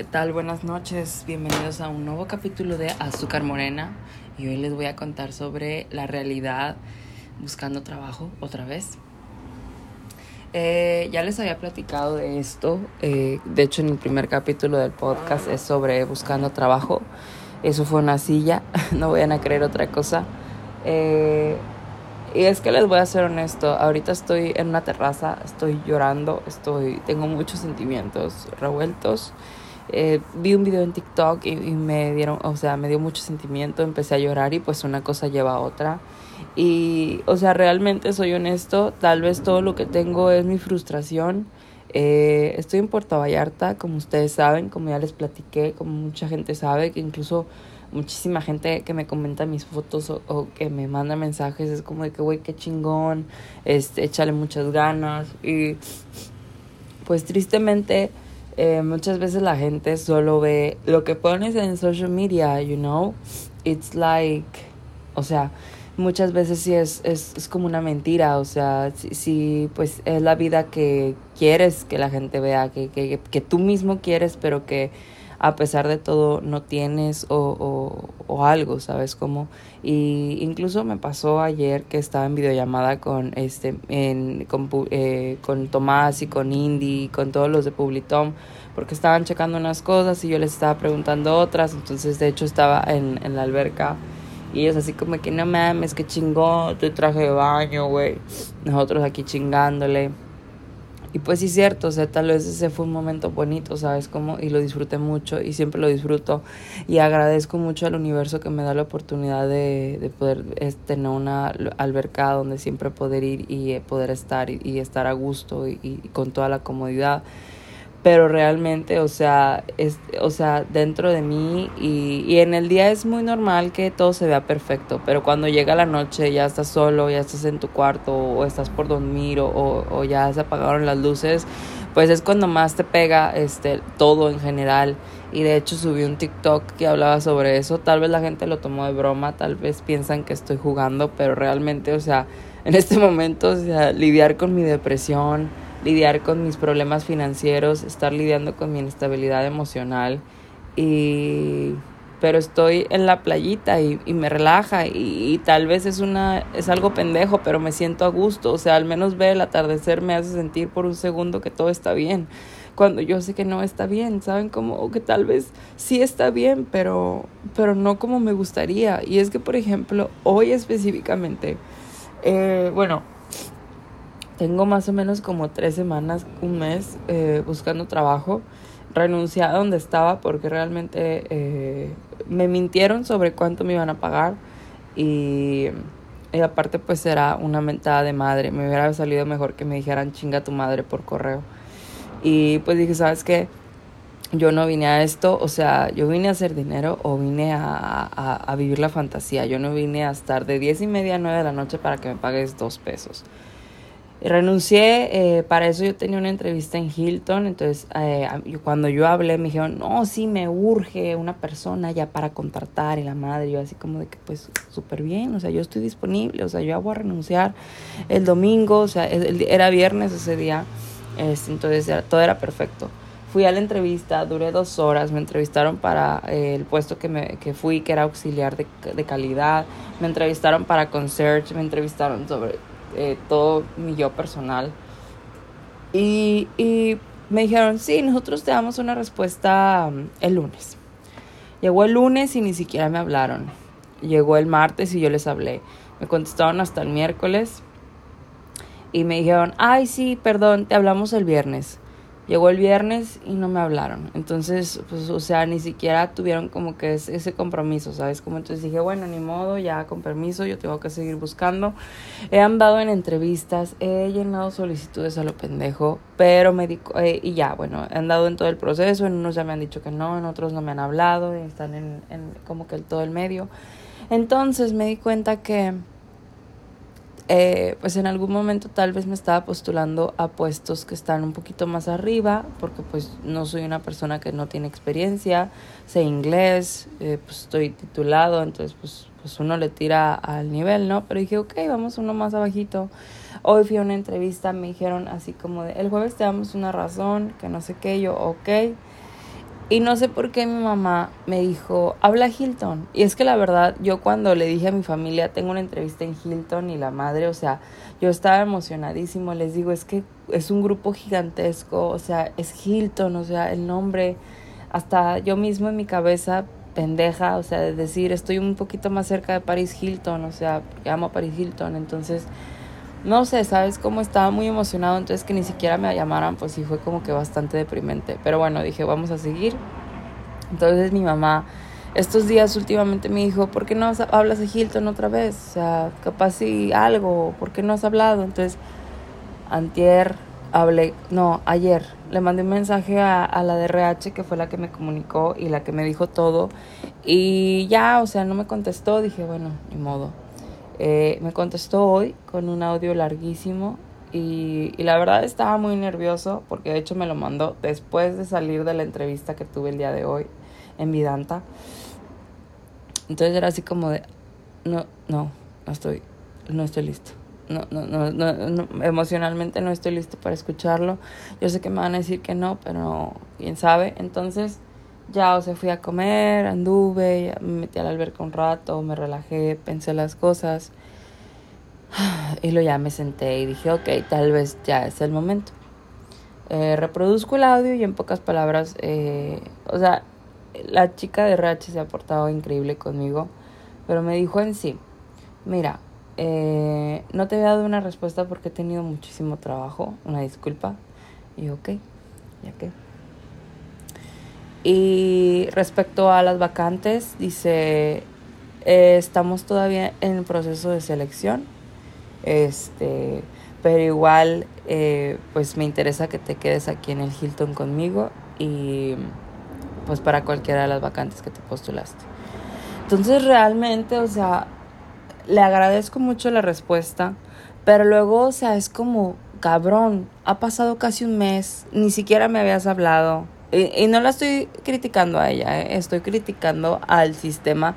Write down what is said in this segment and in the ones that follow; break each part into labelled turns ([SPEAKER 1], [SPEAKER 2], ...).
[SPEAKER 1] ¿qué tal? Buenas noches, bienvenidos a un nuevo capítulo de Azúcar Morena y hoy les voy a contar sobre la realidad buscando trabajo otra vez. Eh, ya les había platicado de esto, eh, de hecho en el primer capítulo del podcast es sobre buscando trabajo, eso fue una silla, no vayan a creer otra cosa. Eh, y es que les voy a ser honesto, ahorita estoy en una terraza, estoy llorando, estoy, tengo muchos sentimientos revueltos. Eh, vi un video en TikTok y, me dieron, o sea, me dio mucho sentimiento, empecé a llorar y pues una cosa lleva a otra. Y, o sea, realmente soy honesto, tal vez todo lo que tengo es mi frustración. Eh, estoy en Puerto Vallarta, como ustedes saben, como ya les platiqué, como mucha gente sabe, que incluso muchísima gente que me comenta mis fotos o, que me manda mensajes es como de que, güey, qué chingón, este, échale muchas ganas. Y pues tristemente eh, muchas veces la gente solo ve lo que pones en social media, you know, it's like, o sea, muchas veces sí es, es, es como una mentira, o sea, sí, pues es la vida que quieres que la gente vea, que, que, que tú mismo quieres, pero que a pesar de todo no tienes o, o, algo, ¿sabes? Como, y incluso me pasó ayer que estaba en videollamada con, este, en, con, eh, con Tomás y con Indy y con todos los de Publitom, porque estaban checando unas cosas y yo les estaba preguntando otras, entonces de hecho estaba en, en la alberca y ellos así como que no mames, que chingón, tu traje de baño, güey. Nosotros aquí chingándole. Y pues sí es cierto, o sea, tal vez ese fue un momento bonito, ¿sabes? Como, y lo disfruté mucho y siempre lo disfruto y agradezco mucho al universo que me da la oportunidad de, de poder tener una alberca donde siempre poder ir y eh, poder estar y, estar a gusto y, con toda la comodidad pero realmente, o sea, es, o sea, dentro de mí y, y en el día es muy normal que todo se vea perfecto, pero cuando llega la noche ya estás solo, ya estás en tu cuarto o estás por dormir o, o ya se apagaron las luces, pues es cuando más te pega este todo en general. Y de hecho subí un TikTok que hablaba sobre eso, tal vez la gente lo tomó de broma, tal vez piensan que estoy jugando, pero realmente, o sea, en este momento, o sea, lidiar con mi depresión, lidiar con mis problemas financieros, estar lidiando con mi inestabilidad emocional y pero estoy en la playita y, y me relaja y, y, tal vez es una es algo pendejo pero me siento a gusto. O sea al menos ver el atardecer me hace sentir por un segundo que todo está bien cuando yo sé que no está bien saben como o que tal vez sí está bien pero pero no como me gustaría. Y es que por ejemplo hoy específicamente eh, bueno tengo más o menos como tres semanas, un mes eh, buscando trabajo. Renuncié a donde estaba porque realmente eh, me mintieron sobre cuánto me iban a pagar y, aparte pues era una mentada de madre. Me hubiera salido mejor que me dijeran chinga tu madre por correo. Y pues dije, ¿sabes qué? Yo no vine a esto, o sea, yo vine a hacer dinero o vine a, a, a vivir la fantasía. Yo no vine a estar de diez y media a nueve de la noche para que me pagues dos pesos. Renuncié, eh, para eso yo tenía una entrevista en Hilton, entonces eh, cuando yo hablé me dijeron, no, sí, me urge una persona ya para contratar y la madre, yo así como de que pues súper bien, o sea, yo estoy disponible, o sea, yo voy a renunciar el domingo, o sea, era viernes ese día, este, entonces era, todo era perfecto. Fui a la entrevista, duré dos horas, me entrevistaron para eh, el puesto que, me, que fui, que era auxiliar de, de calidad, me entrevistaron para concierge, me entrevistaron sobre eh, todo mi yo personal. Y, y me dijeron, sí, nosotros te damos una respuesta um, el lunes. Llegó el lunes y ni siquiera me hablaron. Llegó el martes y yo les hablé. Me contestaron hasta el miércoles y me dijeron, ay, sí, perdón, te hablamos el viernes. Llegó el viernes y no me hablaron. Entonces, pues, o sea, ni siquiera tuvieron como que ese, compromiso, ¿sabes? Como entonces dije, bueno, ni modo, ya con permiso, yo tengo que seguir buscando. He andado en entrevistas, he llenado solicitudes a lo pendejo, pero me di, eh, y ya, bueno, he andado en todo el proceso, en unos ya me han dicho que no, en otros no me han hablado, están en, en como que todo el medio. Entonces me di cuenta que eh, pues en algún momento tal vez me estaba postulando a puestos que están un poquito más arriba, porque pues no soy una persona que no tiene experiencia, sé inglés, eh, pues estoy titulado, entonces pues, pues uno le tira al nivel, ¿no? Pero dije, ok, vamos uno más abajito. Hoy fui a una entrevista, me dijeron así como de, el jueves te damos una razón, que no sé qué, yo, ok. Y no sé por qué mi mamá me dijo, habla Hilton. Y es que la verdad, yo cuando le dije a mi familia, tengo una entrevista en Hilton y la madre, o sea, yo estaba emocionadísimo. Les digo, es que es un grupo gigantesco, o sea, es Hilton, o sea, el nombre, hasta yo mismo en mi cabeza pendeja, o sea, de decir, estoy un poquito más cerca de Paris Hilton, o sea, amo a Paris Hilton, entonces no sé, ¿sabes cómo estaba muy emocionado? Entonces que ni siquiera me llamaran, pues sí fue como que bastante deprimente. Pero bueno, dije, vamos a seguir. Entonces mi mamá estos días últimamente me dijo, ¿por qué no hablas de Hilton otra vez? O sea, capaz si algo, ¿por qué no has hablado? Entonces, antier hablé, no, ayer le mandé un mensaje a, a la DRH que fue la que me comunicó y la que me dijo todo. Y ya, o sea, no me contestó, dije, bueno, ni modo. Eh, me contestó hoy con un audio larguísimo y, y, la verdad estaba muy nervioso porque de hecho me lo mandó después de salir de la entrevista que tuve el día de hoy en Vidanta. Entonces era así como de, no, no, no estoy, no estoy listo. No, no, no, no, emocionalmente no estoy listo para escucharlo. Yo sé que me van a decir que no, pero quién sabe. Entonces ya, o sea, fui a comer, anduve, me metí al alberca un rato, me relajé, pensé las cosas. Y luego ya me senté y dije, ok, tal vez ya es el momento. Eh, reproduzco el audio y en pocas palabras, eh, o sea, la chica de RH se ha portado increíble conmigo, pero me dijo en sí, mira, eh, no te he dado una respuesta porque he tenido muchísimo trabajo, una disculpa. Y ok, ya que. Y respecto a las vacantes, dice, eh, estamos todavía en el proceso de selección, este, pero igual, eh, pues me interesa que te quedes aquí en el Hilton conmigo y pues para cualquiera de las vacantes que te postulaste. Entonces realmente, o sea, le agradezco mucho la respuesta, pero luego, o sea, es como, cabrón, ha pasado casi un mes, ni siquiera me habías hablado y, no la estoy criticando a ella, ¿eh? estoy criticando al sistema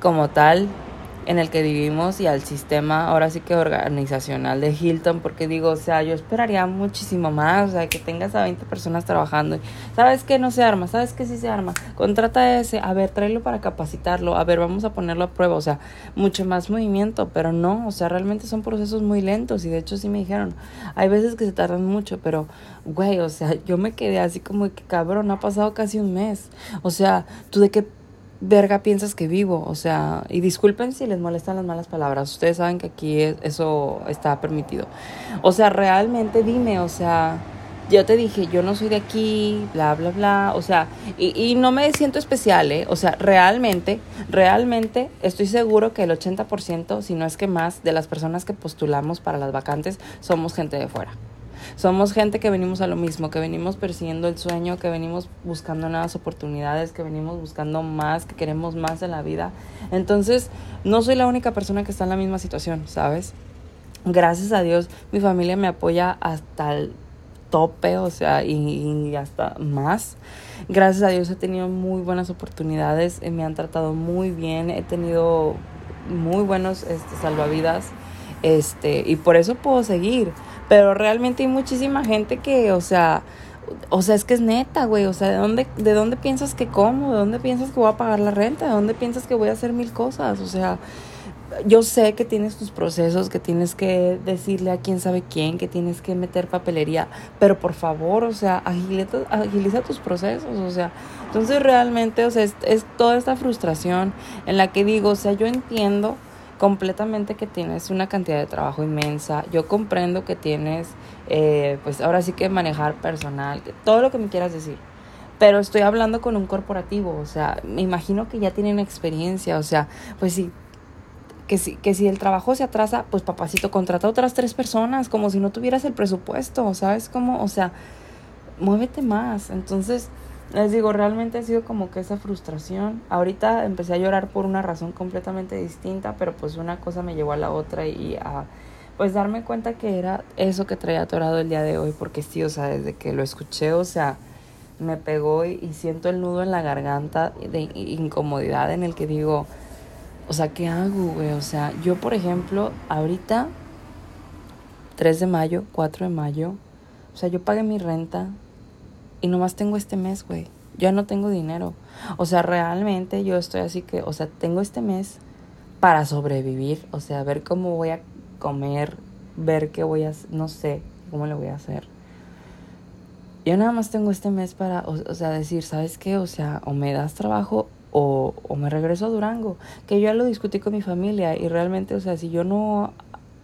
[SPEAKER 1] como tal en el que vivimos y al sistema ahora sí que organizacional de Hilton, porque digo, o sea, yo esperaría muchísimo más, o sea, que tengas a 20 personas trabajando. ¿Sabes qué no se arma? ¿Sabes qué sí se arma? Contrata ese, a ver, tráelo para capacitarlo, a ver, vamos a ponerlo a prueba, o sea, mucho más movimiento, pero no, o sea, realmente son procesos muy lentos y de hecho sí me dijeron, hay veces que se tardan mucho, pero, güey, o sea, yo me quedé así como que cabrón, ha pasado casi un mes, o sea, tú de qué verga piensas que vivo? O sea, y disculpen si les molestan las malas palabras, ustedes saben que aquí eso está permitido. O sea, realmente dime, o sea, yo te dije, yo no soy de aquí, bla, bla, bla, o sea, y, y no me siento especial, ¿eh? O sea, realmente, realmente estoy seguro que el 80%, si no es que más, de las personas que postulamos para las vacantes somos gente de fuera. Somos gente que venimos a lo mismo, que venimos persiguiendo el sueño, que venimos buscando nuevas oportunidades, que venimos buscando más, que queremos más en la vida. Entonces, no soy la única persona que está en la misma situación, ¿sabes? Gracias a Dios, mi familia me apoya hasta el tope, o sea, y, hasta más. Gracias a Dios he tenido muy buenas oportunidades, eh, me han tratado muy bien, he tenido muy buenos este, salvavidas, este, y por eso puedo seguir. Pero realmente hay muchísima gente que, o sea, o sea, es que es neta, güey. O sea, ¿de dónde, ¿de dónde piensas que como? ¿De dónde piensas que voy a pagar la renta? ¿De dónde piensas que voy a hacer mil cosas? O sea, yo sé que tienes tus procesos, que tienes que decirle a quién sabe quién, que tienes que meter papelería, pero por favor, o sea, agiliza, agiliza tus procesos, o sea, entonces realmente, o sea, es, es toda esta frustración en la que digo, o sea, yo entiendo completamente que tienes una cantidad de trabajo inmensa. Yo comprendo que tienes, eh, pues ahora sí que manejar personal, todo lo que me quieras decir. Pero estoy hablando con un corporativo, o sea, me imagino que ya tienen experiencia, o sea, pues sí, que si, que si el trabajo se atrasa, pues papacito, contrata a otras tres personas, como si no tuvieras el presupuesto, ¿sabes cómo? O sea, muévete más. Entonces, les digo, realmente ha sido como que esa frustración. Ahorita empecé a llorar por una razón completamente distinta, pero pues una cosa me llevó a la otra y a pues darme cuenta que era eso que traía atorado el día de hoy, porque sí, o sea, desde que lo escuché, o sea, me pegó y, siento el nudo en la garganta de incomodidad en el que digo, o sea, ¿qué hago, güey? O sea, yo, por ejemplo, ahorita, 3 de mayo, 4 de mayo, o sea, yo pagué mi renta, y nomás tengo este mes, güey. ya no tengo dinero. O sea, realmente yo estoy así que, o sea, tengo este mes para sobrevivir, o sea, ver cómo voy a comer, ver qué voy a, no sé, cómo le voy a hacer. Yo nada más tengo este mes para, o, sea, decir, ¿sabes qué? O sea, o me das trabajo o, o me regreso a Durango. Que yo ya lo discutí con mi familia y realmente, o sea, si yo no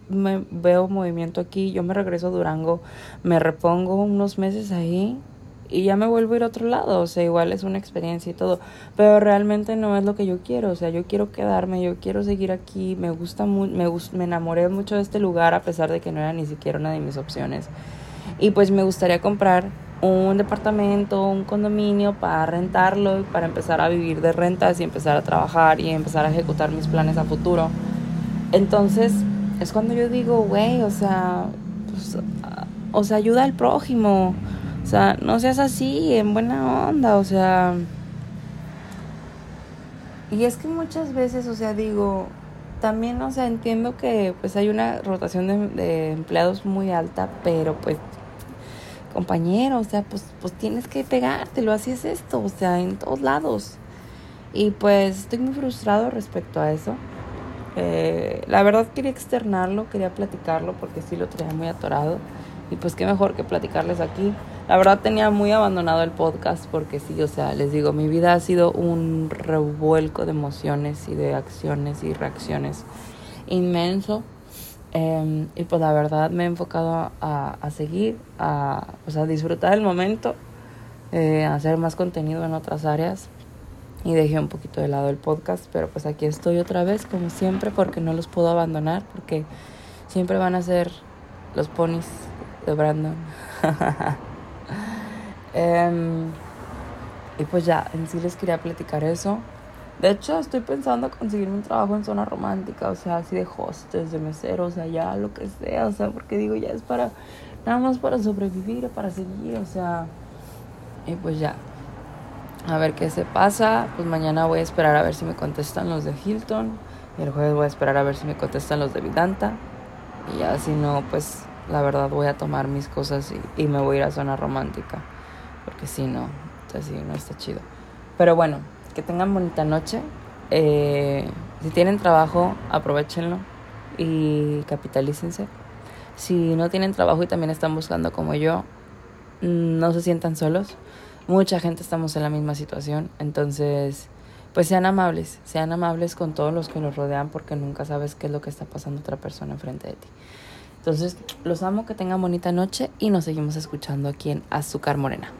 [SPEAKER 1] me veo movimiento aquí, yo me regreso a Durango, me repongo unos meses ahí y ya me vuelvo a ir a otro lado, o sea, igual es una experiencia y todo, pero realmente no es lo que yo quiero, o sea, yo quiero quedarme, yo quiero seguir aquí, me gusta mucho, me, me enamoré mucho de este lugar a pesar de que no era ni siquiera una de mis opciones. Y pues me gustaría comprar un departamento, un condominio para rentarlo y para empezar a vivir de rentas y empezar a trabajar y empezar a ejecutar mis planes a futuro. Entonces, es cuando yo digo, güey, o sea, pues, o sea, ayuda al prójimo. Sea, no seas así, en buena onda, o sea. Y es que muchas veces, o sea, digo, también, o sea, entiendo que pues hay una rotación de, de empleados muy alta, pero pues compañero, o sea, pues, pues tienes que pegártelo, así es esto, o sea, en todos lados. Y pues estoy muy frustrado respecto a eso. Eh, la verdad quería externarlo, quería platicarlo porque sí lo traía muy atorado. Y pues qué mejor que platicarles aquí. La verdad tenía muy abandonado el podcast porque sí, o sea, les digo, mi vida ha sido un revuelco de emociones y de acciones y reacciones inmenso. Em, y pues la verdad me he enfocado a, a seguir, a, pues a disfrutar el momento, eh, a hacer más contenido en otras áreas y dejé un poquito de lado el podcast, pero pues aquí estoy otra vez como siempre porque no los puedo abandonar porque siempre van a ser los ponis de Brandon. Em, y pues ya, en sí les quería platicar eso. De hecho, estoy pensando conseguir un trabajo en zona romántica, o sea, así de hostes, de mesero, o sea, ya lo que sea, o sea, porque digo, ya es para, nada más para sobrevivir, para seguir, o sea, y pues ya, a ver qué se pasa. Pues mañana voy a esperar a ver si me contestan los de Hilton. Y el jueves voy a esperar a ver si me contestan los de Vidanta. Y ya si no, pues la verdad voy a tomar mis cosas y, me voy a ir a zona romántica. Porque si no, así no está chido. Pero bueno, que tengan bonita noche. Eh, si tienen trabajo, aprovechenlo y capitalícense. Si no tienen trabajo y también están buscando como yo, no se sientan solos mucha gente estamos en la misma situación, entonces pues sean amables, sean amables con todos los que nos rodean porque nunca sabes qué es lo que está pasando otra persona enfrente de ti. Entonces, los amo, que tengan bonita noche y nos seguimos escuchando aquí en Azúcar Morena.